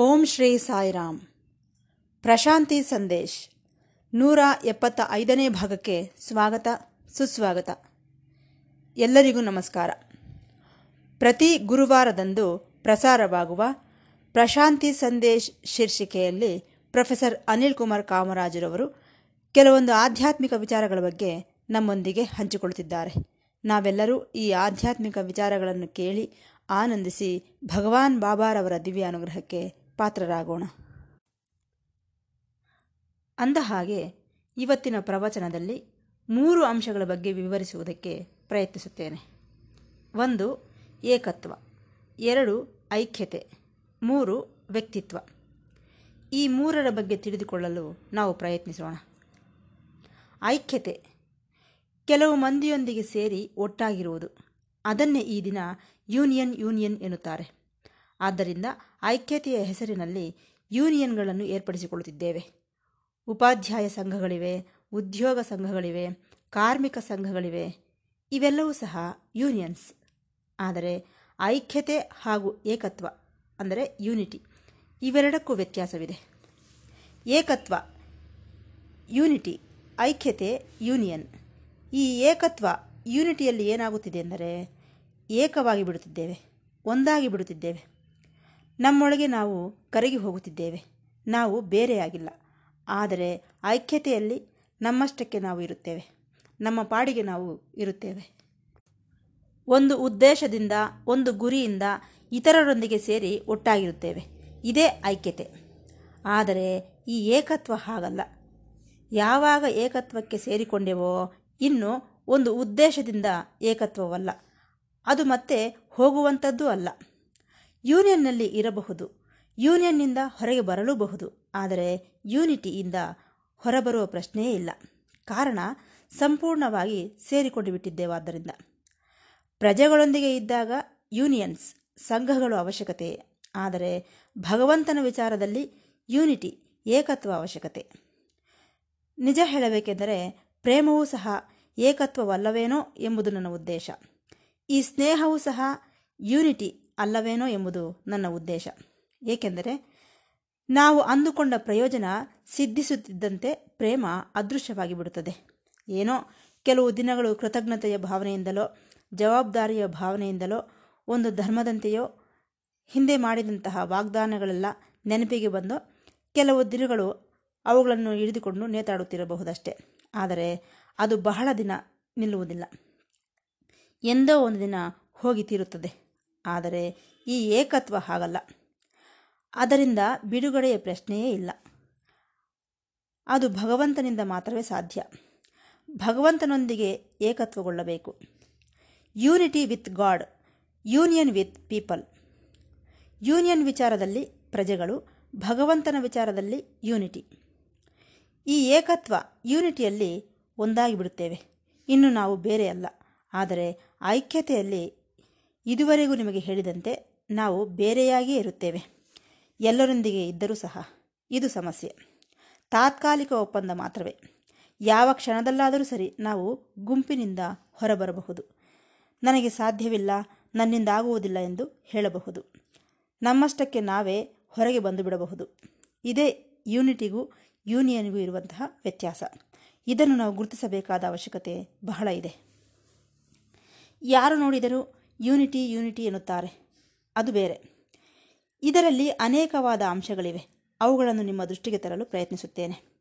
ಓಂ ಶ್ರೀ ಸಾಯಿರಾಮ್. ಪ್ರಶಾಂತಿ ಸಂದೇಶ್. ನೂರ ಎಪ್ಪತ್ತ ಐದನೇ ಭಾಗಕ್ಕೆ ಸ್ವಾಗತ, ಸುಸ್ವಾಗತ. ಎಲ್ಲರಿಗೂ ನಮಸ್ಕಾರ. ಪ್ರತಿ ಗುರುವಾರದಂದು ಪ್ರಸಾರವಾಗುವ ಪ್ರಶಾಂತಿ ಸಂದೇಶ್ ಶೀರ್ಷಿಕೆಯಲ್ಲಿ ಪ್ರೊಫೆಸರ್ ಅನಿಲ್ ಕುಮಾರ್ ಕಾಮರಾಜರವರು ಕೆಲವೊಂದು ಆಧ್ಯಾತ್ಮಿಕ ವಿಚಾರಗಳ ಬಗ್ಗೆ ನಮ್ಮೊಂದಿಗೆ ಹಂಚಿಕೊಳ್ಳುತ್ತಿದ್ದಾರೆ. ನಾವೆಲ್ಲರೂ ಈ ಆಧ್ಯಾತ್ಮಿಕ ವಿಚಾರಗಳನ್ನು ಕೇಳಿ ಆನಂದಿಸಿ ಭಗವಾನ್ ಬಾಬಾರವರ ದಿವ್ಯ ಅನುಗ್ರಹಕ್ಕೆ ಪಾತ್ರರಾಗೋಣ. ಅಂದ ಹಾಗೆ ಇವತ್ತಿನ ಪ್ರವಚನದಲ್ಲಿ ಮೂರು ಅಂಶಗಳ ಬಗ್ಗೆ ವಿವರಿಸುವುದಕ್ಕೆ ಪ್ರಯತ್ನಿಸುತ್ತೇನೆ. ಒಂದು, ಏಕತ್ವ. ಎರಡು, ಐಕ್ಯತೆ. ಮೂರು, ವ್ಯಕ್ತಿತ್ವ. ಈ ಮೂರರ ಬಗ್ಗೆ ತಿಳಿದುಕೊಳ್ಳಲು ನಾವು ಪ್ರಯತ್ನಿಸೋಣ. ಐಕ್ಯತೆ. ಕೆಲವು ಮಂದಿಯೊಂದಿಗೆ ಸೇರಿ ಒಟ್ಟಾಗಿರುವುದು. ಅದನ್ನೇ ಈ ದಿನ ಯೂನಿಯನ್ ಯೂನಿಯನ್ ಎನ್ನುತ್ತಾರೆ. ಆದ್ದರಿಂದ ಐಕ್ಯತೆಯ ಹೆಸರಿನಲ್ಲಿ ಯೂನಿಯನ್ಗಳನ್ನು ಏರ್ಪಡಿಸಿಕೊಳ್ಳುತ್ತಿದ್ದೇವೆ. ಉಪಾಧ್ಯಾಯ ಸಂಘಗಳಿವೆ, ಉದ್ಯೋಗ ಸಂಘಗಳಿವೆ, ಕಾರ್ಮಿಕ ಸಂಘಗಳಿವೆ, ಇವೆಲ್ಲವೂ ಸಹ ಯೂನಿಯನ್ಸ್. ಆದರೆ ಐಕ್ಯತೆ ಹಾಗೂ ಏಕತ್ವ ಅಂದರೆ ಯೂನಿಟಿ ಇವೆರಡಕ್ಕೂ ವ್ಯತ್ಯಾಸವಿದೆ. ಏಕತ್ವ, ಯೂನಿಟಿ, ಐಕ್ಯತೆ, ಯೂನಿಯನ್. ಈ ಏಕತ್ವ ಯೂನಿಟಿಯಲ್ಲಿ ಏನಾಗುತ್ತಿದೆ ಎಂದರೆ ಏಕವಾಗಿ ಬಿಡುತ್ತಿದ್ದೇವೆ, ಒಂದಾಗಿ ಬಿಡುತ್ತಿದ್ದೇವೆ. ನಮ್ಮೊಳಗೆ ನಾವು ಕರಗಿ ಹೋಗುತ್ತಿದ್ದೇವೆ. ನಾವು ಬೇರೆಯಾಗಿಲ್ಲ. ಆದರೆ ಐಕ್ಯತೆಯಲ್ಲಿ ನಮ್ಮಷ್ಟಕ್ಕೆ ನಾವು ಇರುತ್ತೇವೆ. ನಮ್ಮ ಪಾಡಿಗೆ ನಾವು ಇರುತ್ತೇವೆ. ಒಂದು ಉದ್ದೇಶದಿಂದ, ಒಂದು ಗುರಿಯಿಂದ ಇತರರೊಂದಿಗೆ ಸೇರಿ ಒಟ್ಟಾಗಿರುತ್ತೇವೆ. ಇದೇ ಐಕ್ಯತೆ. ಆದರೆ ಈ ಏಕತ್ವ ಹಾಗಲ್ಲ. ಯಾವಾಗ ಏಕತ್ವಕ್ಕೆ ಸೇರಿಕೊಂಡೆವೋ ಇನ್ನು ಒಂದು ಉದ್ದೇಶದಿಂದ ಏಕತ್ವವಲ್ಲ. ಅದು ಮತ್ತೆ ಹೋಗುವಂಥದ್ದು ಅಲ್ಲ. ಯೂನಿಯನ್ನಲ್ಲಿ ಇರಬಹುದು. ಯೂನಿಯನ್ನಿಂದ ಹೊರಗೆ ಬರಲೂಬಹುದು. ಆದರೆ ಯೂನಿಟಿಯಿಂದ ಹೊರಬರುವ ಪ್ರಶ್ನೆಯೇ ಇಲ್ಲ. ಕಾರಣ ಸಂಪೂರ್ಣವಾಗಿ ಸೇರಿಕೊಂಡು ಬಿಟ್ಟಿದ್ದೇವಾದ್ದರಿಂದ ಪ್ರಜೆಗಳೊಂದಿಗೆ ಇದ್ದಾಗ ಯೂನಿಯನ್ಸ್ ಸಂಘಗಳು ಅವಶ್ಯಕತೆ. ಆದರೆ ಭಗವಂತನ ವಿಚಾರದಲ್ಲಿ ಯೂನಿಟಿ ಏಕತ್ವ ಅವಶ್ಯಕತೆ. ನಿಜ ಹೇಳಬೇಕೆಂದರೆ ಪ್ರೇಮವೂ ಸಹ ಏಕತ್ವವಲ್ಲವೇನೋ ಎಂಬುದು ನನ್ನ ಉದ್ದೇಶ. ಈ ಸ್ನೇಹವೂ ಸಹ ಯೂನಿಟಿ ಅಲ್ಲವೇನೋ ಎಂಬುದು ನನ್ನ ಉದ್ದೇಶ. ಏಕೆಂದರೆ ನಾವು ಅಂದುಕೊಂಡ ಪ್ರಯೋಜನ ಸಿದ್ಧಿಸುತ್ತಿದ್ದಂತೆ ಪ್ರೇಮ ಅದೃಶ್ಯವಾಗಿ ಬಿಡುತ್ತದೆ. ಏನೋ ಕೆಲವು ದಿನಗಳು ಕೃತಜ್ಞತೆಯ ಭಾವನೆಯಿಂದಲೋ, ಜವಾಬ್ದಾರಿಯ ಭಾವನೆಯಿಂದಲೋ, ಒಂದು ಧರ್ಮದಂತೆಯೋ, ಹಿಂದೆ ಮಾಡಿದಂತಹ ವಾಗ್ದಾನಗಳೆಲ್ಲ ನೆನಪಿಗೆ ಬಂದು, ಕೆಲವು ದಿನಗಳು ಅವುಗಳನ್ನು ಹಿಡಿದುಕೊಂಡು ನೇತಾಡುತ್ತಿರಬಹುದಷ್ಟೆ. ಆದರೆ ಅದು ಬಹಳ ದಿನ ನಿಲ್ಲುವುದಿಲ್ಲ. ಎಂದೋ ಒಂದು ದಿನ ಹೋಗಿ ತೀರುತ್ತದೆ. ಆದರೆ ಈ ಏಕತ್ವ ಹಾಗಲ್ಲ. ಅದರಿಂದ ಬಿಡುಗಡೆಯ ಪ್ರಶ್ನೆಯೇ ಇಲ್ಲ. ಅದು ಭಗವಂತನಿಂದ ಮಾತ್ರವೇ ಸಾಧ್ಯ. ಭಗವಂತನೊಂದಿಗೆ ಏಕತ್ವಗೊಳ್ಳಬೇಕು. Unity with God, union with people. Union ವಿಚಾರದಲ್ಲಿ ಪ್ರಜೆಗಳು, ಭಗವಂತನ ವಿಚಾರದಲ್ಲಿ ಯೂನಿಟಿ. ಈ ಏಕತ್ವ ಯೂನಿಟಿಯಲ್ಲಿ ಒಂದಾಗಿ ಬಿಡುತ್ತೇವೆ ಇನ್ನು ನಾವು ಬೇರೆ ಅಲ್ಲ. ಆದರೆ ಐಕ್ಯತೆಯಲ್ಲಿ ಇದುವರೆಗೂ ನಿಮಗೆ ಹೇಳಿದಂತೆ ನಾವು ಬೇರೆಯಾಗಿಯೇ ಇರುತ್ತೇವೆ. ಎಲ್ಲರೊಂದಿಗೆ ಇದ್ದರೂ ಸಹ ಇದು ಸಮಸ್ಯೆ. ತಾತ್ಕಾಲಿಕ ಒಪ್ಪಂದ ಮಾತ್ರವೇ. ಯಾವ ಕ್ಷಣದಲ್ಲಾದರೂ ಸರಿ ನಾವು ಗುಂಪಿನಿಂದ ಹೊರಬರಬಹುದು. ನನಗೆ ಸಾಧ್ಯವಿಲ್ಲ, ನನ್ನಿಂದ ಆಗುವುದಿಲ್ಲ ಎಂದು ಹೇಳಬಹುದು. ನಮ್ಮಷ್ಟಕ್ಕೆ ನಾವೇ ಹೊರಗೆ ಬಂದು ಬಿಡಬಹುದು ಇದೇ ಯೂನಿಟಿಗೂ ಯೂನಿಯನ್ಗೂ ಇರುವಂತಹ ವ್ಯತ್ಯಾಸ. ಇದನ್ನು ನಾವು ಗುರುತಿಸಬೇಕಾದ ಅವಶ್ಯಕತೆ ಬಹಳ ಇದೆ. ಯಾರು ನೋಡಿದರೂ ಯೂನಿಟಿ ಯೂನಿಟಿ ಎನ್ನುತ್ತಾರೆ. ಅದು ಬೇರೆ. ಇದರಲ್ಲಿ ಅನೇಕವಾದ ಅಂಶಗಳಿವೆ. ಅವುಗಳನ್ನು ನಿಮ್ಮ ದೃಷ್ಟಿಗೆ ತರಲು ಪ್ರಯತ್ನಿಸುತ್ತೇನೆ.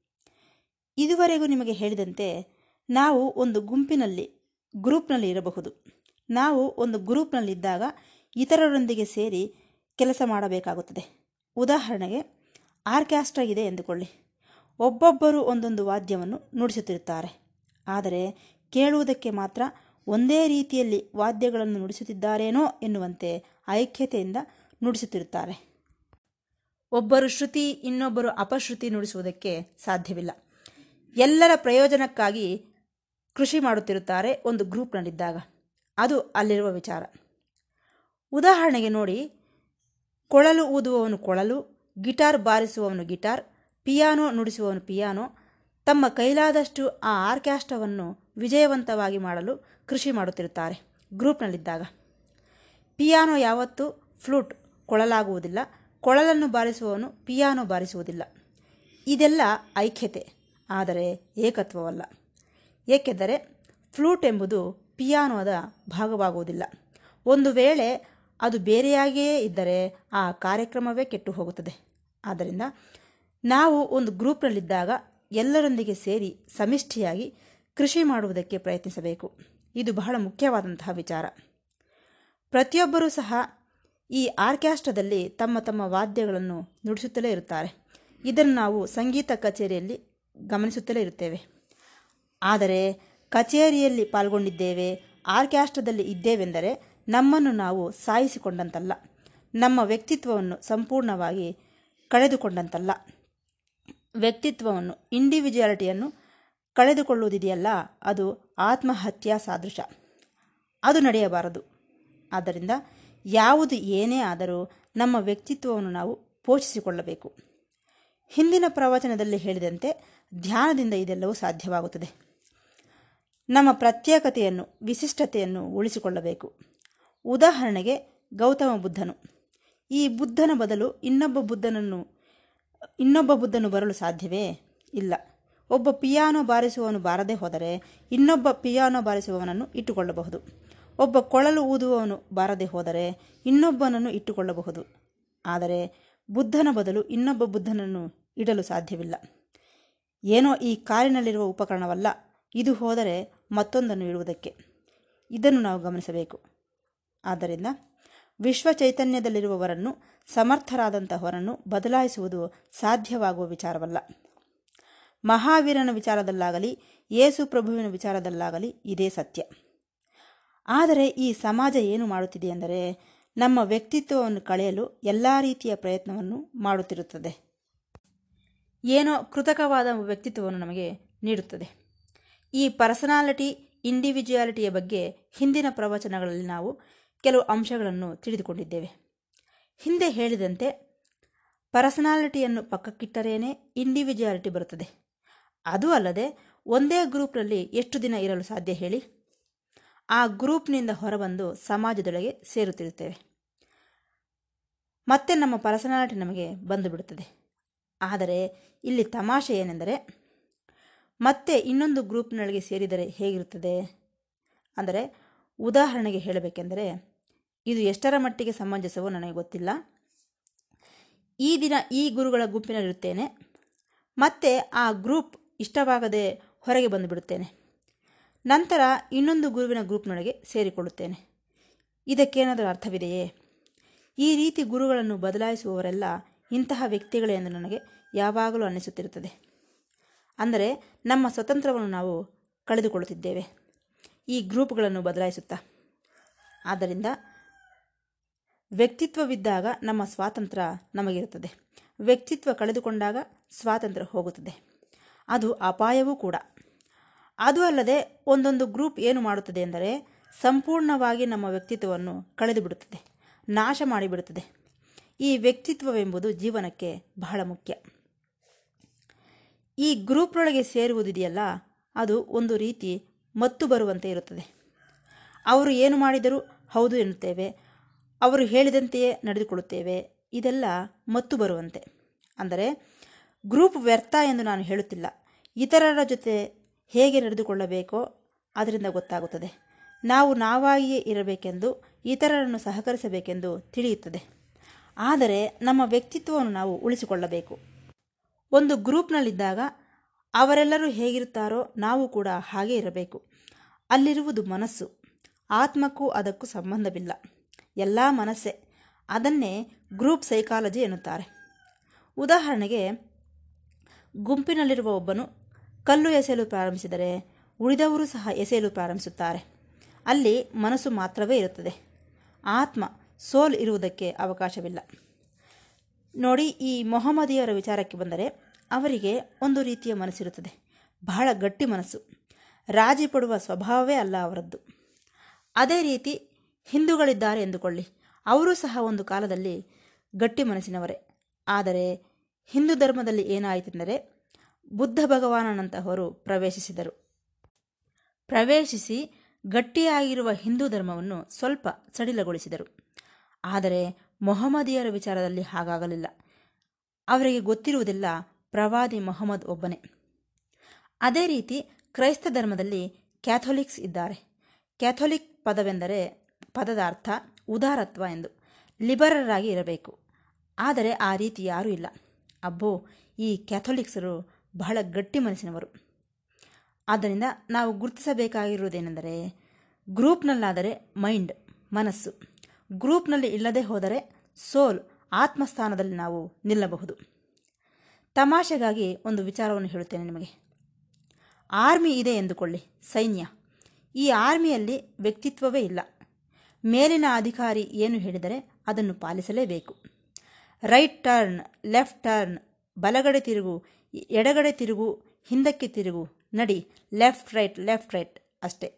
ಇದುವರೆಗೂ ನಿಮಗೆ ಹೇಳಿದಂತೆ ನಾವು ಒಂದು ಗುಂಪಿನಲ್ಲಿ, ಗ್ರೂಪ್ನಲ್ಲಿ ಇರಬಹುದು. ನಾವು ಒಂದು ಗ್ರೂಪ್ನಲ್ಲಿದ್ದಾಗ ಇತರರೊಂದಿಗೆ ಸೇರಿ ಕೆಲಸ ಮಾಡಬೇಕಾಗುತ್ತದೆ. ಉದಾಹರಣೆಗೆ, ಆರ್ಕೆಸ್ಟ್ರಾ ಇದೆ ಎಂದುಕೊಳ್ಳಿ. ಒಬ್ಬೊಬ್ಬರು ಒಂದೊಂದು ವಾದ್ಯವನ್ನು ನುಡಿಸುತ್ತಿರುತ್ತಾರೆ. ಆದರೆ, ಕೇಳುವುದಕ್ಕೆ ಮಾತ್ರ ಒಂದೇ ರೀತಿಯಲ್ಲಿ ವಾದ್ಯಗಳನ್ನು ನುಡಿಸುತ್ತಿದ್ದಾರೇನೋ ಎನ್ನುವಂತೆ ಐಕ್ಯತೆಯಿಂದ ನುಡಿಸುತ್ತಿರುತ್ತಾರೆ. ಒಬ್ಬರು ಶ್ರುತಿ, ಇನ್ನೊಬ್ಬರು ಅಪಶ್ರುತಿ ನುಡಿಸುವುದಕ್ಕೆ ಸಾಧ್ಯವಿಲ್ಲ. ಎಲ್ಲರ ಪ್ರಯೋಜನಕ್ಕಾಗಿ ಕೃಷಿ ಮಾಡುತ್ತಿರುತ್ತಾರೆ ಒಂದು ಗ್ರೂಪ್ನಲ್ಲಿದ್ದಾಗ ಅದು ಅಲ್ಲಿರುವ ವಿಚಾರ. ಉದಾಹರಣೆಗೆ ನೋಡಿ, ಕೊಳಲು ಊದುವವನು ಕೊಳಲು, ಗಿಟಾರ್ ಬಾರಿಸುವವನು ಗಿಟಾರ್, ಪಿಯಾನೋ ನುಡಿಸುವವನು ಪಿಯಾನೋ, ತಮ್ಮ ಕೈಲಾದಷ್ಟು ಆ ಆರ್ಕೆಸ್ಟ್ರಾವನ್ನು ವಿಜಯವಂತವಾಗಿ ಮಾಡಲು ಕೃಷಿ ಮಾಡುತ್ತಿರುತ್ತಾರೆ. ಗ್ರೂಪ್ನಲ್ಲಿದ್ದಾಗ, ಪಿಯಾನೋ ಯಾವತ್ತೂ ಫ್ಲೂಟ್ ಕೊಳಲಾಗುವುದಿಲ್ಲ, ಕೊಳಲನ್ನು ಬಾರಿಸುವವನು ಪಿಯಾನೋ ಬಾರಿಸುವುದಿಲ್ಲ. ಇದೆಲ್ಲ ಐಕ್ಯತೆ, ಆದರೆ ಏಕತ್ವವಲ್ಲ. ಏಕೆಂದರೆ ಫ್ಲೂಟ್ ಎಂಬುದು ಪಿಯಾನೋದ ಭಾಗವಾಗುವುದಿಲ್ಲ. ಒಂದು ವೇಳೆ ಅದು ಬೇರೆಯಾಗಿಯೇ ಇದ್ದರೆ ಆ ಕಾರ್ಯಕ್ರಮವೇ ಕೆಟ್ಟು ಹೋಗುತ್ತದೆ ಆದ್ದರಿಂದ ನಾವು ಒಂದು ಗ್ರೂಪ್ನಲ್ಲಿದ್ದಾಗ ಎಲ್ಲರೊಂದಿಗೆ ಸೇರಿ ಸಮಿಷ್ಟಿಯಾಗಿ ಕೃಷಿ ಮಾಡುವುದಕ್ಕೆ ಪ್ರಯತ್ನಿಸಬೇಕು. ಇದು ಬಹಳ ಮುಖ್ಯವಾದಂತಹ ವಿಚಾರ. ಪ್ರತಿಯೊಬ್ಬರೂ ಸಹ ಈ ಆರ್ಕೆಸ್ಟ್ರಾದಲ್ಲಿ ತಮ್ಮ ತಮ್ಮ ವಾದ್ಯಗಳನ್ನು ನುಡಿಸುತ್ತಲೇ ಇರುತ್ತಾರೆ. ಇದನ್ನು ನಾವು ಸಂಗೀತ ಕಚೇರಿಯಲ್ಲಿ ಗಮನಿಸುತ್ತಲೇ ಇರುತ್ತೇವೆ. ಆದರೆ ಕಚೇರಿಯಲ್ಲಿ ಪಾಲ್ಗೊಂಡಿದ್ದೇವೆ ಆರ್ಕೆಸ್ಟ್ರಾದಲ್ಲಿ ಇದ್ದೇವೆಂದರೆ ನಮ್ಮನ್ನು ನಾವು ಸಾಯಿಸಿಕೊಂಡಂತಲ್ಲ. ನಮ್ಮ ವ್ಯಕ್ತಿತ್ವವನ್ನು ಸಂಪೂರ್ಣವಾಗಿ ಕಳೆದುಕೊಂಡಂತಲ್ಲ. ವ್ಯಕ್ತಿತ್ವವನ್ನು ಇಂಡಿವಿಜುವಾಲಿಟಿಯನ್ನು ಕಳೆದುಕೊಳ್ಳುವುದಿದೆಯಲ್ಲ, ಅದು ಆತ್ಮಹತ್ಯಾ ಸಾದೃಶ. ಅದು ನಡೆಯಬಾರದು. ಆದ್ದರಿಂದ ಯಾವುದು ಏನೇ ಆದರೂ ನಮ್ಮ ವ್ಯಕ್ತಿತ್ವವನ್ನು ನಾವು ಪೋಷಿಸಿಕೊಳ್ಳಬೇಕು. ಹಿಂದಿನ ಪ್ರವಚನದಲ್ಲಿ ಹೇಳಿದಂತೆ ಧ್ಯಾನದಿಂದ ಇದೆಲ್ಲವೂ ಸಾಧ್ಯವಾಗುತ್ತದೆ. ನಮ್ಮ ಪ್ರತ್ಯೇಕತೆಯನ್ನು, ವಿಶಿಷ್ಟತೆಯನ್ನು ಉಳಿಸಿಕೊಳ್ಳಬೇಕು. ಉದಾಹರಣೆಗೆ ಗೌತಮ ಬುದ್ಧನು. ಈ ಬುದ್ಧನ ಬದಲು ಇನ್ನೊಬ್ಬ ಬುದ್ಧನನ್ನು, ಇನ್ನೊಬ್ಬ ಬುದ್ಧನು ಬರಲು ಸಾಧ್ಯವೇ ಇಲ್ಲ. ಒಬ್ಬ ಪಿಯಾನೋ ಬಾರಿಸುವವನು ಬಾರದೆ ಹೋದರೆ ಇನ್ನೊಬ್ಬ ಪಿಯಾನೋ ಬಾರಿಸುವವನನ್ನು ಇಟ್ಟುಕೊಳ್ಳಬಹುದು. ಒಬ್ಬ ಕೊಳಲು ಊದುವವನು ಬಾರದೆ ಹೋದರೆ ಇನ್ನೊಬ್ಬನನ್ನು ಇಟ್ಟುಕೊಳ್ಳಬಹುದು. ಆದರೆ ಬುದ್ಧನ ಬದಲು ಇನ್ನೊಬ್ಬ ಬುದ್ಧನನ್ನು ಇಡಲು ಸಾಧ್ಯವಿಲ್ಲ. ಏನೋ ಈ ಕಾರಿನಲ್ಲಿರುವ ಉಪಕರಣವಲ್ಲ, ಇದು ಹೋದರೆ ಮತ್ತೊಂದನ್ನು ಇಡುವುದಕ್ಕೆ. ಇದನ್ನು ನಾವು ಗಮನಿಸಬೇಕು. ಆದ್ದರಿಂದ ವಿಶ್ವ ಚೈತನ್ಯದಲ್ಲಿರುವವರನ್ನು ಸಮರ್ಥರಾದಂತಹವರನ್ನು ಬದಲಾಯಿಸುವುದು ಸಾಧ್ಯವಾಗುವ ವಿಚಾರವಲ್ಲ. ಮಹಾವೀರನ ವಿಚಾರದಲ್ಲಾಗಲಿ, ಯೇಸು ಪ್ರಭುವಿನ ವಿಚಾರದಲ್ಲಾಗಲಿ ಇದೇ ಸತ್ಯ. ಆದರೆ ಈ ಸಮಾಜ ಏನು ಮಾಡುತ್ತಿದೆ ಎಂದರೆ ನಮ್ಮ ವ್ಯಕ್ತಿತ್ವವನ್ನು ಕಳೆಯಲು ಎಲ್ಲ ರೀತಿಯ ಪ್ರಯತ್ನವನ್ನು ಮಾಡುತ್ತಿರುತ್ತದೆ. ಏನೋ ಕೃತಕವಾದ ವ್ಯಕ್ತಿತ್ವವನ್ನು ನಮಗೆ ನೀಡುತ್ತದೆ. ಈ ಪರ್ಸನಾಲಿಟಿ ಇಂಡಿವಿಜುವಾಲಿಟಿಯ ಬಗ್ಗೆ ಹಿಂದಿನ ಪ್ರವಚನಗಳಲ್ಲಿ ನಾವು ಕೆಲವು ಅಂಶಗಳನ್ನು ತಿಳಿದುಕೊಂಡಿದ್ದೇವೆ. ಹಿಂದೆ ಹೇಳಿದಂತೆ, ಪರ್ಸನಾಲಿಟಿಯನ್ನು ಪಕ್ಕಕ್ಕಿಟ್ಟರೇನೆ ಇಂಡಿವಿಜುವಾಲಿಟಿ ಬರುತ್ತದೆ. ಅದು ಅಲ್ಲದೆ ಒಂದೇ ಗ್ರೂಪ್ನಲ್ಲಿ ಎಷ್ಟು ದಿನ ಇರಲು ಸಾಧ್ಯ ಹೇಳಿ? ಆ ಗ್ರೂಪ್ನಿಂದ ಹೊರಬಂದು ಸಮಾಜದೊಳಗೆ ಸೇರುತ್ತಿರುತ್ತೇವೆ. ಮತ್ತೆ ನಮ್ಮ ಪರ್ಸನಾಲಿಟಿ ನಮಗೆ ಬಂದು ಬಿಡುತ್ತದೆ. ಆದರೆ ಇಲ್ಲಿ ತಮಾಷೆ ಏನೆಂದರೆ, ಮತ್ತೆ ಇನ್ನೊಂದು ಗ್ರೂಪ್ನೊಳಗೆ ಸೇರಿದರೆ ಹೇಗಿರುತ್ತದೆ? ಅಂದರೆ ಉದಾಹರಣೆಗೆ ಹೇಳಬೇಕೆಂದರೆ, ಇದು ಎಷ್ಟರ ಮಟ್ಟಿಗೆ ಸಮಂಜಸವೋ ನನಗೆ ಗೊತ್ತಿಲ್ಲ. ಈ ದಿನ ಈ ಗುರುಗಳ ಗುಂಪಿನಲ್ಲಿರುತ್ತೇನೆ. ಮತ್ತೆ ಆ ಗ್ರೂಪ್ ಇಷ್ಟವಾಗದೆ ಹೊರಗೆ ಬಂದುಬಿಡುತ್ತೇನೆ. ನಂತರ ಇನ್ನೊಂದು ಗುರುವಿನ ಗ್ರೂಪ್ನೊಳಗೆ ಸೇರಿಕೊಳ್ಳುತ್ತೇನೆ. ಇದಕ್ಕೇನಾದರೂ ಅರ್ಥವಿದೆಯೇ? ಈ ರೀತಿ ಗುರುಗಳನ್ನು ಬದಲಾಯಿಸುವವರೆಲ್ಲ ಇಂತಹ ವ್ಯಕ್ತಿಗಳೇ ಎಂದು ನನಗೆ ಯಾವಾಗಲೂ ಅನ್ನಿಸುತ್ತಿರುತ್ತದೆ. ಅಂದರೆ ನಮ್ಮ ಸ್ವತಂತ್ರವನ್ನು ನಾವು ಕಳೆದುಕೊಳ್ಳುತ್ತಿದ್ದೇವೆ. ಈ ಗ್ರೂಪ್ಗಳನ್ನು ಬದಲಾಯಿಸುತ್ತಾ. ಆದ್ದರಿಂದ ವ್ಯಕ್ತಿತ್ವವಿದ್ದಾಗ ನಮ್ಮ ಸ್ವಾತಂತ್ರ್ಯ ನಮಗಿರುತ್ತದೆ. ವ್ಯಕ್ತಿತ್ವ ಕಳೆದುಕೊಂಡಾಗ ಸ್ವಾತಂತ್ರ್ಯ ಹೋಗುತ್ತದೆ. ಅದು ಅಪಾಯವೂ ಕೂಡ. ಅದು ಅಲ್ಲದೆ ಒಂದೊಂದು ಗ್ರೂಪ್ ಏನು ಮಾಡುತ್ತದೆ ಎಂದರೆ ಸಂಪೂರ್ಣವಾಗಿ ನಮ್ಮ ವ್ಯಕ್ತಿತ್ವವನ್ನು ಕಳೆದು ಬಿಡುತ್ತದೆ ನಾಶ ಮಾಡಿಬಿಡುತ್ತದೆ. ಈ ವ್ಯಕ್ತಿತ್ವವೆಂಬುದು ಜೀವನಕ್ಕೆ ಬಹಳ ಮುಖ್ಯ. ಈ ಗ್ರೂಪ್ನೊಳಗೆ ಸೇರುವುದಿದೆಯಲ್ಲ, ಅದು ಒಂದು ರೀತಿ ಮತ್ತು ಬರುವಂತೆ ಇರುತ್ತದೆ. ಅವರು ಏನು ಮಾಡಿದರೂ ಹೌದು ಎನ್ನುತ್ತೇವೆ, ಅವರು ಹೇಳಿದಂತೆಯೇ ನಡೆದುಕೊಳ್ಳುತ್ತೇವೆ, ಇದೆಲ್ಲ ಮತ್ತು ಬರುವಂತೆ. ಅಂದರೆ ಗ್ರೂಪ್ ವ್ಯರ್ಥ ಎಂದು ನಾನು ಹೇಳುತ್ತಿಲ್ಲ. ಇತರರ ಜೊತೆ ಹೇಗೆ ನಡೆದುಕೊಳ್ಳಬೇಕೋ ಅದರಿಂದ ಗೊತ್ತಾಗುತ್ತದೆ. ನಾವು ನಾವಾಗಿಯೇ ಇರಬೇಕೆಂದು, ಇತರರನ್ನು ಸಹಕರಿಸಬೇಕೆಂದು ತಿಳಿಯುತ್ತದೆ. ಆದರೆ ನಮ್ಮ ವ್ಯಕ್ತಿತ್ವವನ್ನು ನಾವು ಉಳಿಸಿಕೊಳ್ಳಬೇಕು. ಒಂದು ಗ್ರೂಪ್ನಲ್ಲಿದ್ದಾಗ ಅವರೆಲ್ಲರೂ ಹೇಗಿರುತ್ತಾರೋ ನಾವು ಕೂಡ ಹಾಗೆ ಇರಬೇಕು. ಅಲ್ಲಿರುವುದು ಮನಸ್ಸು. ಆತ್ಮಕ್ಕೂ ಅದಕ್ಕೂ ಸಂಬಂಧವಿಲ್ಲ. ಎಲ್ಲ ಮನಸ್ಸೇ. ಅದನ್ನೇ ಗ್ರೂಪ್ ಸೈಕಾಲಜಿ ಎನ್ನುತ್ತಾರೆ. ಉದಾಹರಣೆಗೆ ಗುಂಪಿನಲ್ಲಿರುವ ಒಬ್ಬನು ಕಲ್ಲು ಎಸೆಯಲು ಪ್ರಾರಂಭಿಸಿದರೆ ಉಳಿದವರು ಸಹ ಎಸೆಯಲು ಪ್ರಾರಂಭಿಸುತ್ತಾರೆ. ಅಲ್ಲಿ ಮನಸ್ಸು ಮಾತ್ರವೇ ಇರುತ್ತದೆ. ಆತ್ಮ ಸೋಲ್ ಇರುವುದಕ್ಕೆ ಅವಕಾಶವಿಲ್ಲ. ನೋಡಿ, ಈ ಮೊಹಮ್ಮದಿಯವರ ವಿಚಾರಕ್ಕೆ ಬಂದರೆ ಅವರಿಗೆ ಒಂದು ರೀತಿಯ ಮನಸ್ಸಿರುತ್ತದೆ. ಬಹಳ ಗಟ್ಟಿ ಮನಸ್ಸು. ರಾಜಿ ಪಡುವ ಸ್ವಭಾವವೇ ಅಲ್ಲ ಅವರದ್ದು. ಅದೇ ರೀತಿ ಹಿಂದೂಗಳಿದ್ದಾರೆ ಎಂದುಕೊಳ್ಳಿ. ಅವರು ಸಹ ಒಂದು ಕಾಲದಲ್ಲಿ ಗಟ್ಟಿ ಮನಸ್ಸಿನವರೇ. ಆದರೆ ಹಿಂದೂ ಧರ್ಮದಲ್ಲಿ ಏನಾಯಿತೆಂದರೆ ಬುದ್ಧ ಭಗವಾನನಂತಹವರು ಪ್ರವೇಶಿಸಿದರು. ಪ್ರವೇಶಿಸಿ ಗಟ್ಟಿಯಾಗಿರುವ ಹಿಂದೂ ಧರ್ಮವನ್ನು ಸ್ವಲ್ಪ ಸಡಿಲಗೊಳಿಸಿದರು. ಆದರೆ ಮೊಹಮ್ಮದಿಯರ ವಿಚಾರದಲ್ಲಿ ಹಾಗಾಗಲಿಲ್ಲ. ಅವರಿಗೆ ಗೊತ್ತಿರುವುದಿಲ್ಲ ಪ್ರವಾದಿ ಮೊಹಮ್ಮದ್ ಒಬ್ಬನೇ. ಅದೇ ರೀತಿ ಕ್ರೈಸ್ತ ಧರ್ಮದಲ್ಲಿ ಕ್ಯಾಥೋಲಿಕ್ಸ್ ಇದ್ದಾರೆ. ಕ್ಯಾಥೋಲಿಕ್ ಪದವೆಂದರೆ ಪದದ ಅರ್ಥ ಉದಾರತ್ವ ಎಂದು ಲಿಬರರಾಗಿ ಇರಬೇಕು. ಆದರೆ ಆ ರೀತಿ ಯಾರೂ ಇಲ್ಲ. ಅಬ್ಬೋ, ಈ ಕ್ಯಾಥೋಲಿಕ್ಸರು ಬಹಳ ಗಟ್ಟಿ ಮನಸ್ಸಿನವರು. ಆದ್ದರಿಂದ ನಾವು ಗುರುತಿಸಬೇಕಾಗಿರುವುದೇನೆಂದರೆ, ಗ್ರೂಪ್ನಲ್ಲಾದರೆ ಮೈಂಡ್, ಮನಸ್ಸು. ಗ್ರೂಪ್ನಲ್ಲಿ ಇಲ್ಲದೆ ಹೋದರೆ ಸೋಲ್, ಆತ್ಮಸ್ಥಾನದಲ್ಲಿ ನಾವು ನಿಲ್ಲಬಹುದು. ತಮಾಷೆಗಾಗಿ ಒಂದು ವಿಚಾರವನ್ನು ಹೇಳುತ್ತೇನೆ ನಿಮಗೆ. ಆರ್ಮಿ ಇದೆ ಎಂದುಕೊಳ್ಳಿ, ಸೈನ್ಯ. ಈ ಆರ್ಮಿಯಲ್ಲಿ ವ್ಯಕ್ತಿತ್ವವೇ ಇಲ್ಲ. ಮೇಲಿನ ಅಧಿಕಾರಿ ಏನು ಹೇಳಿದರೆ ಅದನ್ನು ಪಾಲಿಸಲೇಬೇಕು. ರೈಟ್ ಟರ್ನ್, ಲೆಫ್ಟ್ ಟರ್ನ್, ಬಲಗಡೆ ತಿರುಗು, ಎಡಗಡೆ ತಿರುಗು, ಹಿಂದಕ್ಕೆ ತಿರುಗು, ನಡಿ, ಲೆಫ್ಟ್ ರೈಟ್ ಲೆಫ್ಟ್ ರೈಟ್ ಅಷ್ಟೇ.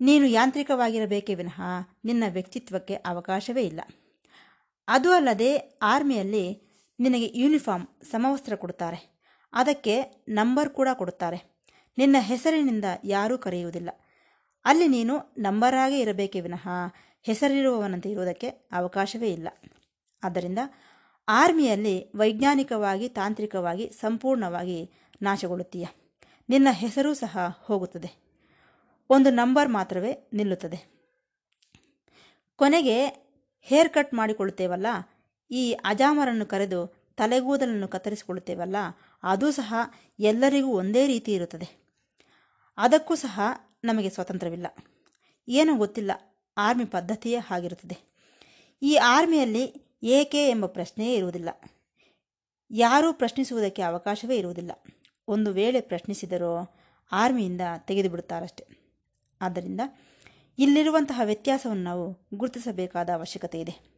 ನೀನು ಯಾಂತ್ರಿಕವಾಗಿರಬೇಕೇ ವಿನಃ ನಿನ್ನ ವ್ಯಕ್ತಿತ್ವಕ್ಕೆ ಅವಕಾಶವೇ ಇಲ್ಲ. ಅದು ಅಲ್ಲದೆ ಆರ್ಮಿಯಲ್ಲಿ ನಿನಗೆ ಯೂನಿಫಾರ್ಮ್, ಸಮವಸ್ತ್ರ ಕೊಡುತ್ತಾರೆ. ಅದಕ್ಕೆ ನಂಬರ್ ಕೂಡ ಕೊಡುತ್ತಾರೆ. ನಿನ್ನ ಹೆಸರಿನಿಂದ ಯಾರೂ ಕರೆಯುವುದಿಲ್ಲ. ಅಲ್ಲಿ ನೀನು ನಂಬರಾಗೇ ಇರಬೇಕೇ ವಿನಃ ಹೆಸರಿರುವವನಂತೆ ಇರುವುದಕ್ಕೆ ಅವಕಾಶವೇ ಇಲ್ಲ. ಆದ್ದರಿಂದ ಆರ್ಮಿಯಲ್ಲಿ ವೈಜ್ಞಾನಿಕವಾಗಿ, ತಾಂತ್ರಿಕವಾಗಿ ಸಂಪೂರ್ಣವಾಗಿ ನಾಶಗೊಳ್ಳುತ್ತೀಯ. ನಿನ್ನ ಹೆಸರು ಸಹ ಹೋಗುತ್ತದೆ. ಒಂದು ನಂಬರ್ ಮಾತ್ರವೇ ನಿಲ್ಲುತ್ತದೆ. ಕೊನೆಗೆ ಹೇರ್ ಕಟ್ ಮಾಡಿಕೊಳ್ಳುತ್ತೇವಲ್ಲ? ಈ ಅಜಾಮರನ್ನು ಕರೆದು ತಲೆಗೂದಲನ್ನು ಕತ್ತರಿಸಿಕೊಳ್ಳುತ್ತೇವಲ್ಲ? ಅದು ಸಹ ಎಲ್ಲರಿಗೂ ಒಂದೇ ರೀತಿ ಇರುತ್ತದೆ. ಅದಕ್ಕೂ ಸಹ ನಮಗೆ ಸ್ವತಂತ್ರವಿಲ್ಲ ಏನೂ ಗೊತ್ತಿಲ್ಲ. ಆರ್ಮಿ ಪದ್ಧತಿಯೇ ಹಾಗಿರುತ್ತದೆ. ಈ ಆರ್ಮಿಯಲ್ಲಿ ಏಕೆ ಎಂಬ ಪ್ರಶ್ನೆಯೇ ಇರುವುದಿಲ್ಲ. ಯಾರೂ ಪ್ರಶ್ನಿಸುವುದಕ್ಕೆ ಅವಕಾಶವೇ ಇರುವುದಿಲ್ಲ. ಒಂದು ವೇಳೆ ಪ್ರಶ್ನಿಸಿದರೂ ಆರ್ಮಿಯಿಂದ ತೆಗೆದುಬಿಡುತ್ತಾರಷ್ಟೆ. ಆದ್ದರಿಂದ ಇಲ್ಲಿರುವಂತಹ ವ್ಯತ್ಯಾಸವನ್ನು ನಾವು ಗುರುತಿಸಬೇಕಾದ ಅವಶ್ಯಕತೆ ಇದೆ.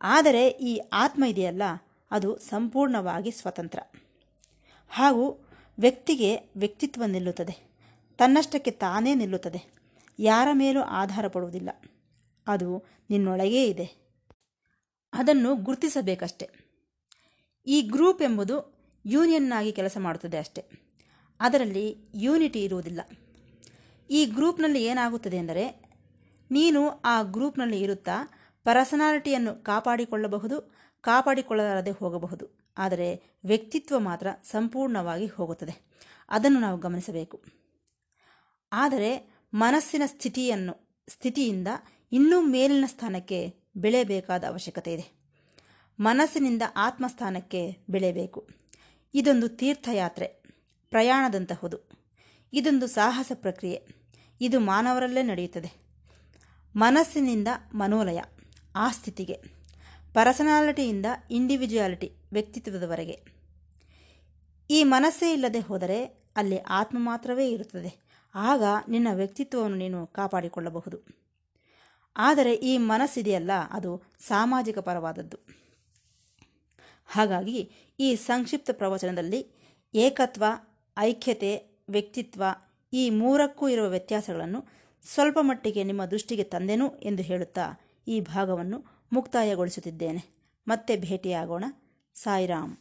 ಆದರೆ ಈ ಆತ್ಮ ಇದೆಯಲ್ಲ, ಅದು ಸಂಪೂರ್ಣವಾಗಿ ಸ್ವತಂತ್ರ. ಹಾಗೂ ವ್ಯಕ್ತಿಗೆ ವ್ಯಕ್ತಿತ್ವ ನಿಲ್ಲುತ್ತದೆ. ತನ್ನಷ್ಟಕ್ಕೆ ತಾನೇ ನಿಲ್ಲುತ್ತದೆ. ಯಾರ ಮೇಲೂ ಆಧಾರ ಪಡುವುದಿಲ್ಲ ಅದು ನಿನ್ನೊಳಗೇ ಇದೆ. ಅದನ್ನು ಗುರುತಿಸಬೇಕಷ್ಟೆ. ಈ ಗ್ರೂಪ್ ಎಂಬುದು ಯೂನಿಯನ್ನಾಗಿ ಕೆಲಸ ಮಾಡುತ್ತದೆ ಅಷ್ಟೆ. ಅದರಲ್ಲಿ ಯೂನಿಟಿ ಇರುವುದಿಲ್ಲ. ಈ ಗ್ರೂಪ್ನಲ್ಲಿ ಏನಾಗುತ್ತದೆ ಎಂದರೆ, ನೀನು ಆ ಗ್ರೂಪ್ನಲ್ಲಿ ಇರುತ್ತಾ ಪರ್ಸನಾಲಿಟಿಯನ್ನು ಕಾಪಾಡಿಕೊಳ್ಳಬಹುದು, ಕಾಪಾಡಿಕೊಳ್ಳಲಾರದೆ ಹೋಗಬಹುದು. ಆದರೆ ವ್ಯಕ್ತಿತ್ವ ಮಾತ್ರ ಸಂಪೂರ್ಣವಾಗಿ ಹೋಗುತ್ತದೆ. ಅದನ್ನು ನಾವು ಗಮನಿಸಬೇಕು. ಆದರೆ ಮನಸ್ಸಿನ ಸ್ಥಿತಿಯನ್ನು, ಸ್ಥಿತಿಯಿಂದ ಇನ್ನೂ ಮೇಲಿನ ಸ್ಥಾನಕ್ಕೆ ಬೆಳೆಯಬೇಕಾದ ಅವಶ್ಯಕತೆ ಇದೆ. ಮನಸ್ಸಿನಿಂದ ಆತ್ಮಸ್ಥಾನಕ್ಕೆ ಬೆಳೆಯಬೇಕು. ಇದೊಂದು ತೀರ್ಥಯಾತ್ರೆ, ಪ್ರಯಾಣದಂತಹುದು. ಇದೊಂದು ಸಾಹಸ ಪ್ರಕ್ರಿಯೆ. ಇದು ಮಾನವರಲ್ಲೇ ನಡೆಯುತ್ತದೆ. ಮನಸ್ಸಿನಿಂದ ಮನೋಲಯ ಆ ಸ್ಥಿತಿಗೆ ಪರ್ಸನಾಲಿಟಿಯಿಂದ ಇಂಡಿವಿಜುವಾಲಿಟಿ ವ್ಯಕ್ತಿತ್ವದವರೆಗೆ. ಈ ಮನಸ್ಸೇ ಇಲ್ಲದೆ ಹೋದರೆ ಅಲ್ಲಿ ಆತ್ಮ ಮಾತ್ರವೇ ಇರುತ್ತದೆ. ಆಗ ನಿನ್ನ ವ್ಯಕ್ತಿತ್ವವನ್ನು ನೀನು ಕಾಪಾಡಿಕೊಳ್ಳಬಹುದು. ಆದರೆ ಈ ಮನಸ್ಸಿದೆಯಲ್ಲ, ಅದು ಸಾಮಾಜಿಕ ಪರವಾದದ್ದು. ಹಾಗಾಗಿ ಈ ಸಂಕ್ಷಿಪ್ತ ಪ್ರವಚನದಲ್ಲಿ ಏಕತ್ವ, ಐಕ್ಯತೆ, ವ್ಯಕ್ತಿತ್ವ ಈ ಮೂರಕ್ಕೂ ಇರುವ ವ್ಯತ್ಯಾಸಗಳನ್ನು ಸ್ವಲ್ಪ ಮಟ್ಟಿಗೆ ನಿಮ್ಮ ದೃಷ್ಟಿಗೆ ತಂದೆನು ಎಂದು ಹೇಳುತ್ತಾ ಈ ಭಾಗವನ್ನು ಮುಕ್ತಾಯಗೊಳಿಸುತ್ತಿದ್ದೇನೆ. ಮತ್ತೆ ಭೇಟಿಯಾಗೋಣ. ಸಾಯಿರಾಮ್.